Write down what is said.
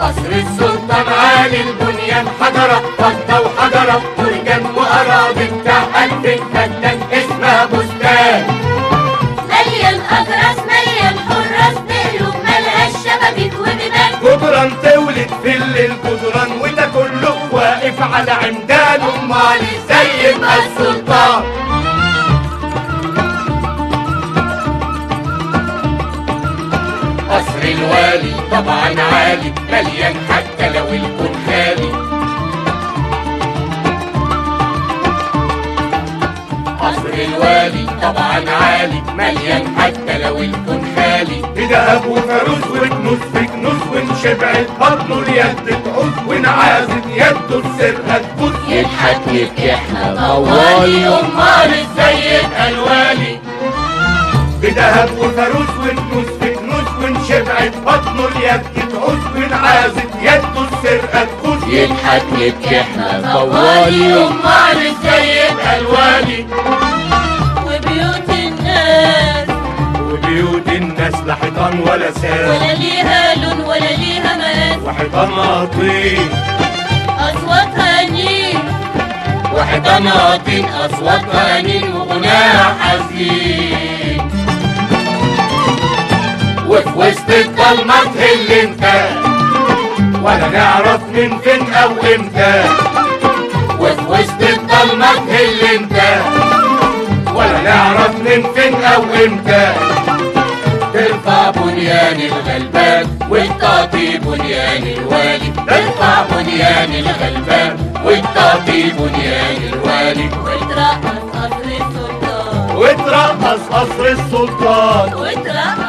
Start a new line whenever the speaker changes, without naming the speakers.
قصر السلطان عالي البنيان. حجرة فضة وحجرة أردن وأراضي بتاع ألف فدان اسمها بستان.
مليان أجرس مليان حراس بقلوب ملهاش شبابيك وبيبان
جدران تولد في الليل جدران وده كله واقف على عمدان أم علي زي ما السلطان. طبعا عالي مليان حتى لو الكون خالي قصر الوالي طبعا عالي مليان حتى لو الكون خالي بذهب وفانوس وكنوز في كنوز ونشبع بطنه اليد تعوز ونعازم يده السرقة تفوز
يضحك يبكي إحنا
طوالي أمال إزاي يبقى الوالي بذهب وفانوس وكنوز كنوز ونشبع بطنه اليد تعوز ونعازم يده السرقة تفوز
يضحك يبكي إحنا
طوالي امال إزاي يبقى الوالي.
وبيوت الناس.
وبيوت الناس لا حيطان ولا ساس.
ولا ليها لون ولا ليها مقاس
وحيطان قاطين
أصواتها نين
وحيطان قاطين أصواتها نين وغناها حزين. وفي وسط الضلمة تهل انت. ولا نعرف من فين أو إمتى. وفي وسط الضلمة تهل انت. ولا نعرف من فين أو إمتى. ترفع بنيان الغلبان والتعطي بنيان الوالي. ترفع بنيان الغلبان والتعطي بنيان الوالي.
وترقص قصر السلطان.
وترقص قصر السلطان.
وترقص